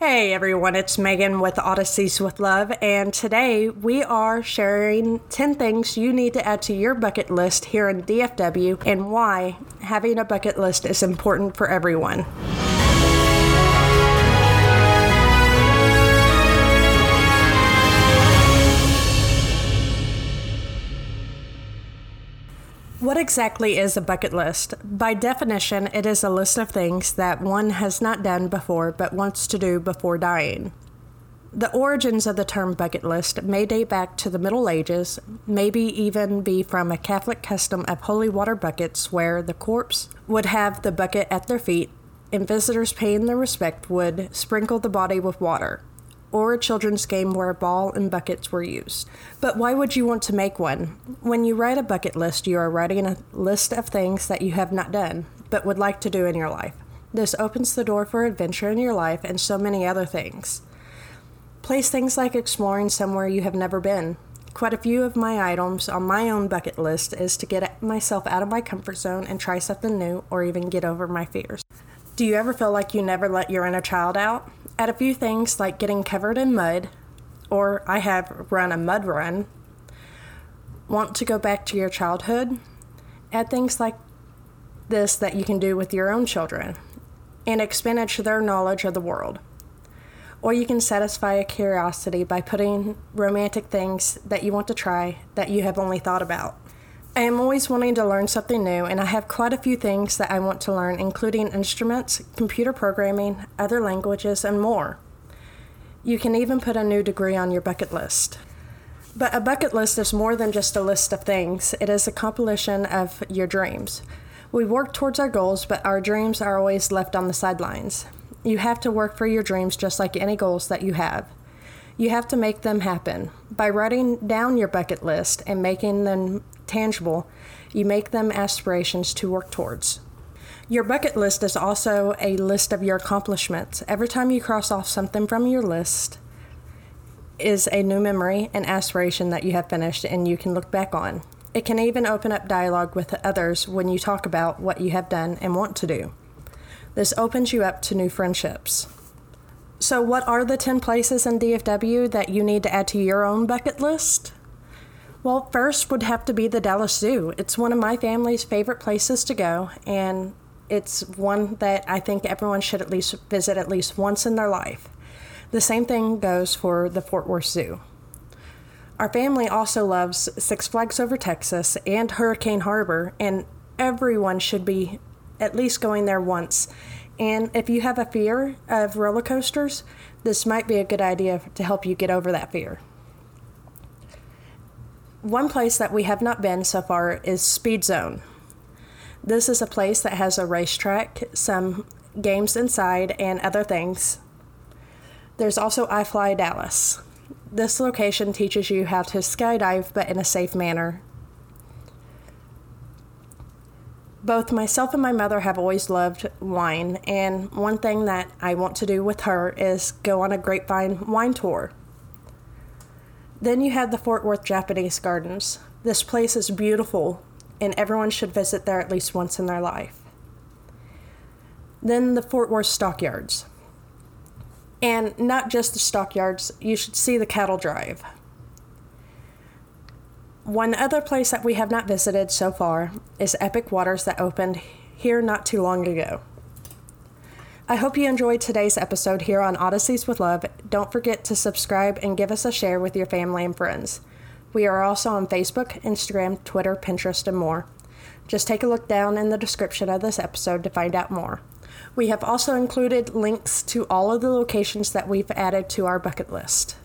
Hey everyone, it's Megan with Odysseys with Love, and today we are sharing 10 things you need to add to your bucket list here in DFW and why having a bucket list is important for everyone. What exactly is a bucket list? By definition, it is a list of things that one has not done before but wants to do before dying. The origins of the term bucket list may date back to the Middle Ages, maybe even be from a Catholic custom of holy water buckets where the corpse would have the bucket at their feet and visitors paying their respect would sprinkle the body with water or a children's game where a ball and buckets were used. But why would you want to make one? When you write a bucket list, you are writing a list of things that you have not done but would like to do in your life. This opens the door for adventure in your life and so many other things. Place things like exploring somewhere you have never been. Quite a few of my items on my own bucket list is to get myself out of my comfort zone and try something new or even get over my fears. Do you ever feel like you never let your inner child out? Add a few things like getting covered in mud, or I have run a mud run. Want to go back to your childhood? Add things like this that you can do with your own children and expand their knowledge of the world. Or you can satisfy a curiosity by putting romantic things that you want to try that you have only thought about. I am always wanting to learn something new, and I have quite a few things that I want to learn, including instruments, computer programming, other languages, and more. You can even put a new degree on your bucket list. But a bucket list is more than just a list of things, it is a compilation of your dreams. We work towards our goals, but our dreams are always left on the sidelines. You have to work for your dreams just like any goals that you have. You have to make them happen. By writing down your bucket list and making them tangible, you make them aspirations to work towards. Your bucket list is also a list of your accomplishments. Every time you cross off something from your list is a new memory and aspiration that you have finished and you can look back on. It can even open up dialogue with others when you talk about what you have done and want to do. This opens you up to new friendships. So, what are the 10 places in DFW that you need to add to your own bucket list? Well, first would have to be the Dallas Zoo. It's one of my family's favorite places to go, and it's one that I think everyone should at least visit at least once in their life. The same thing goes for the Fort Worth Zoo. Our family also loves Six Flags Over Texas and Hurricane Harbor, and everyone should be at least going there once. And if you have a fear of roller coasters, this might be a good idea to help you get over that fear. One place that we have not been so far is Speed Zone. This is a place that has a racetrack, some games inside, and other things. There's also iFly Dallas. This location teaches you how to skydive but in a safe manner. Both myself and my mother have always loved wine, and one thing that I want to do with her is go on a grapevine wine tour. Then you have the Fort Worth Japanese Gardens. This place is beautiful, and everyone should visit there at least once in their life. Then the Fort Worth Stockyards. And not just the stockyards, you should see the cattle drive. One other place that we have not visited so far is Epic Waters that opened here not too long ago. I hope you enjoyed today's episode here on Odysseys with Love. Don't forget to subscribe and give us a share with your family and friends. We are also on Facebook, Instagram, Twitter, Pinterest, and more. Just take a look down in the description of this episode to find out more. We have also included links to all of the locations that we've added to our bucket list.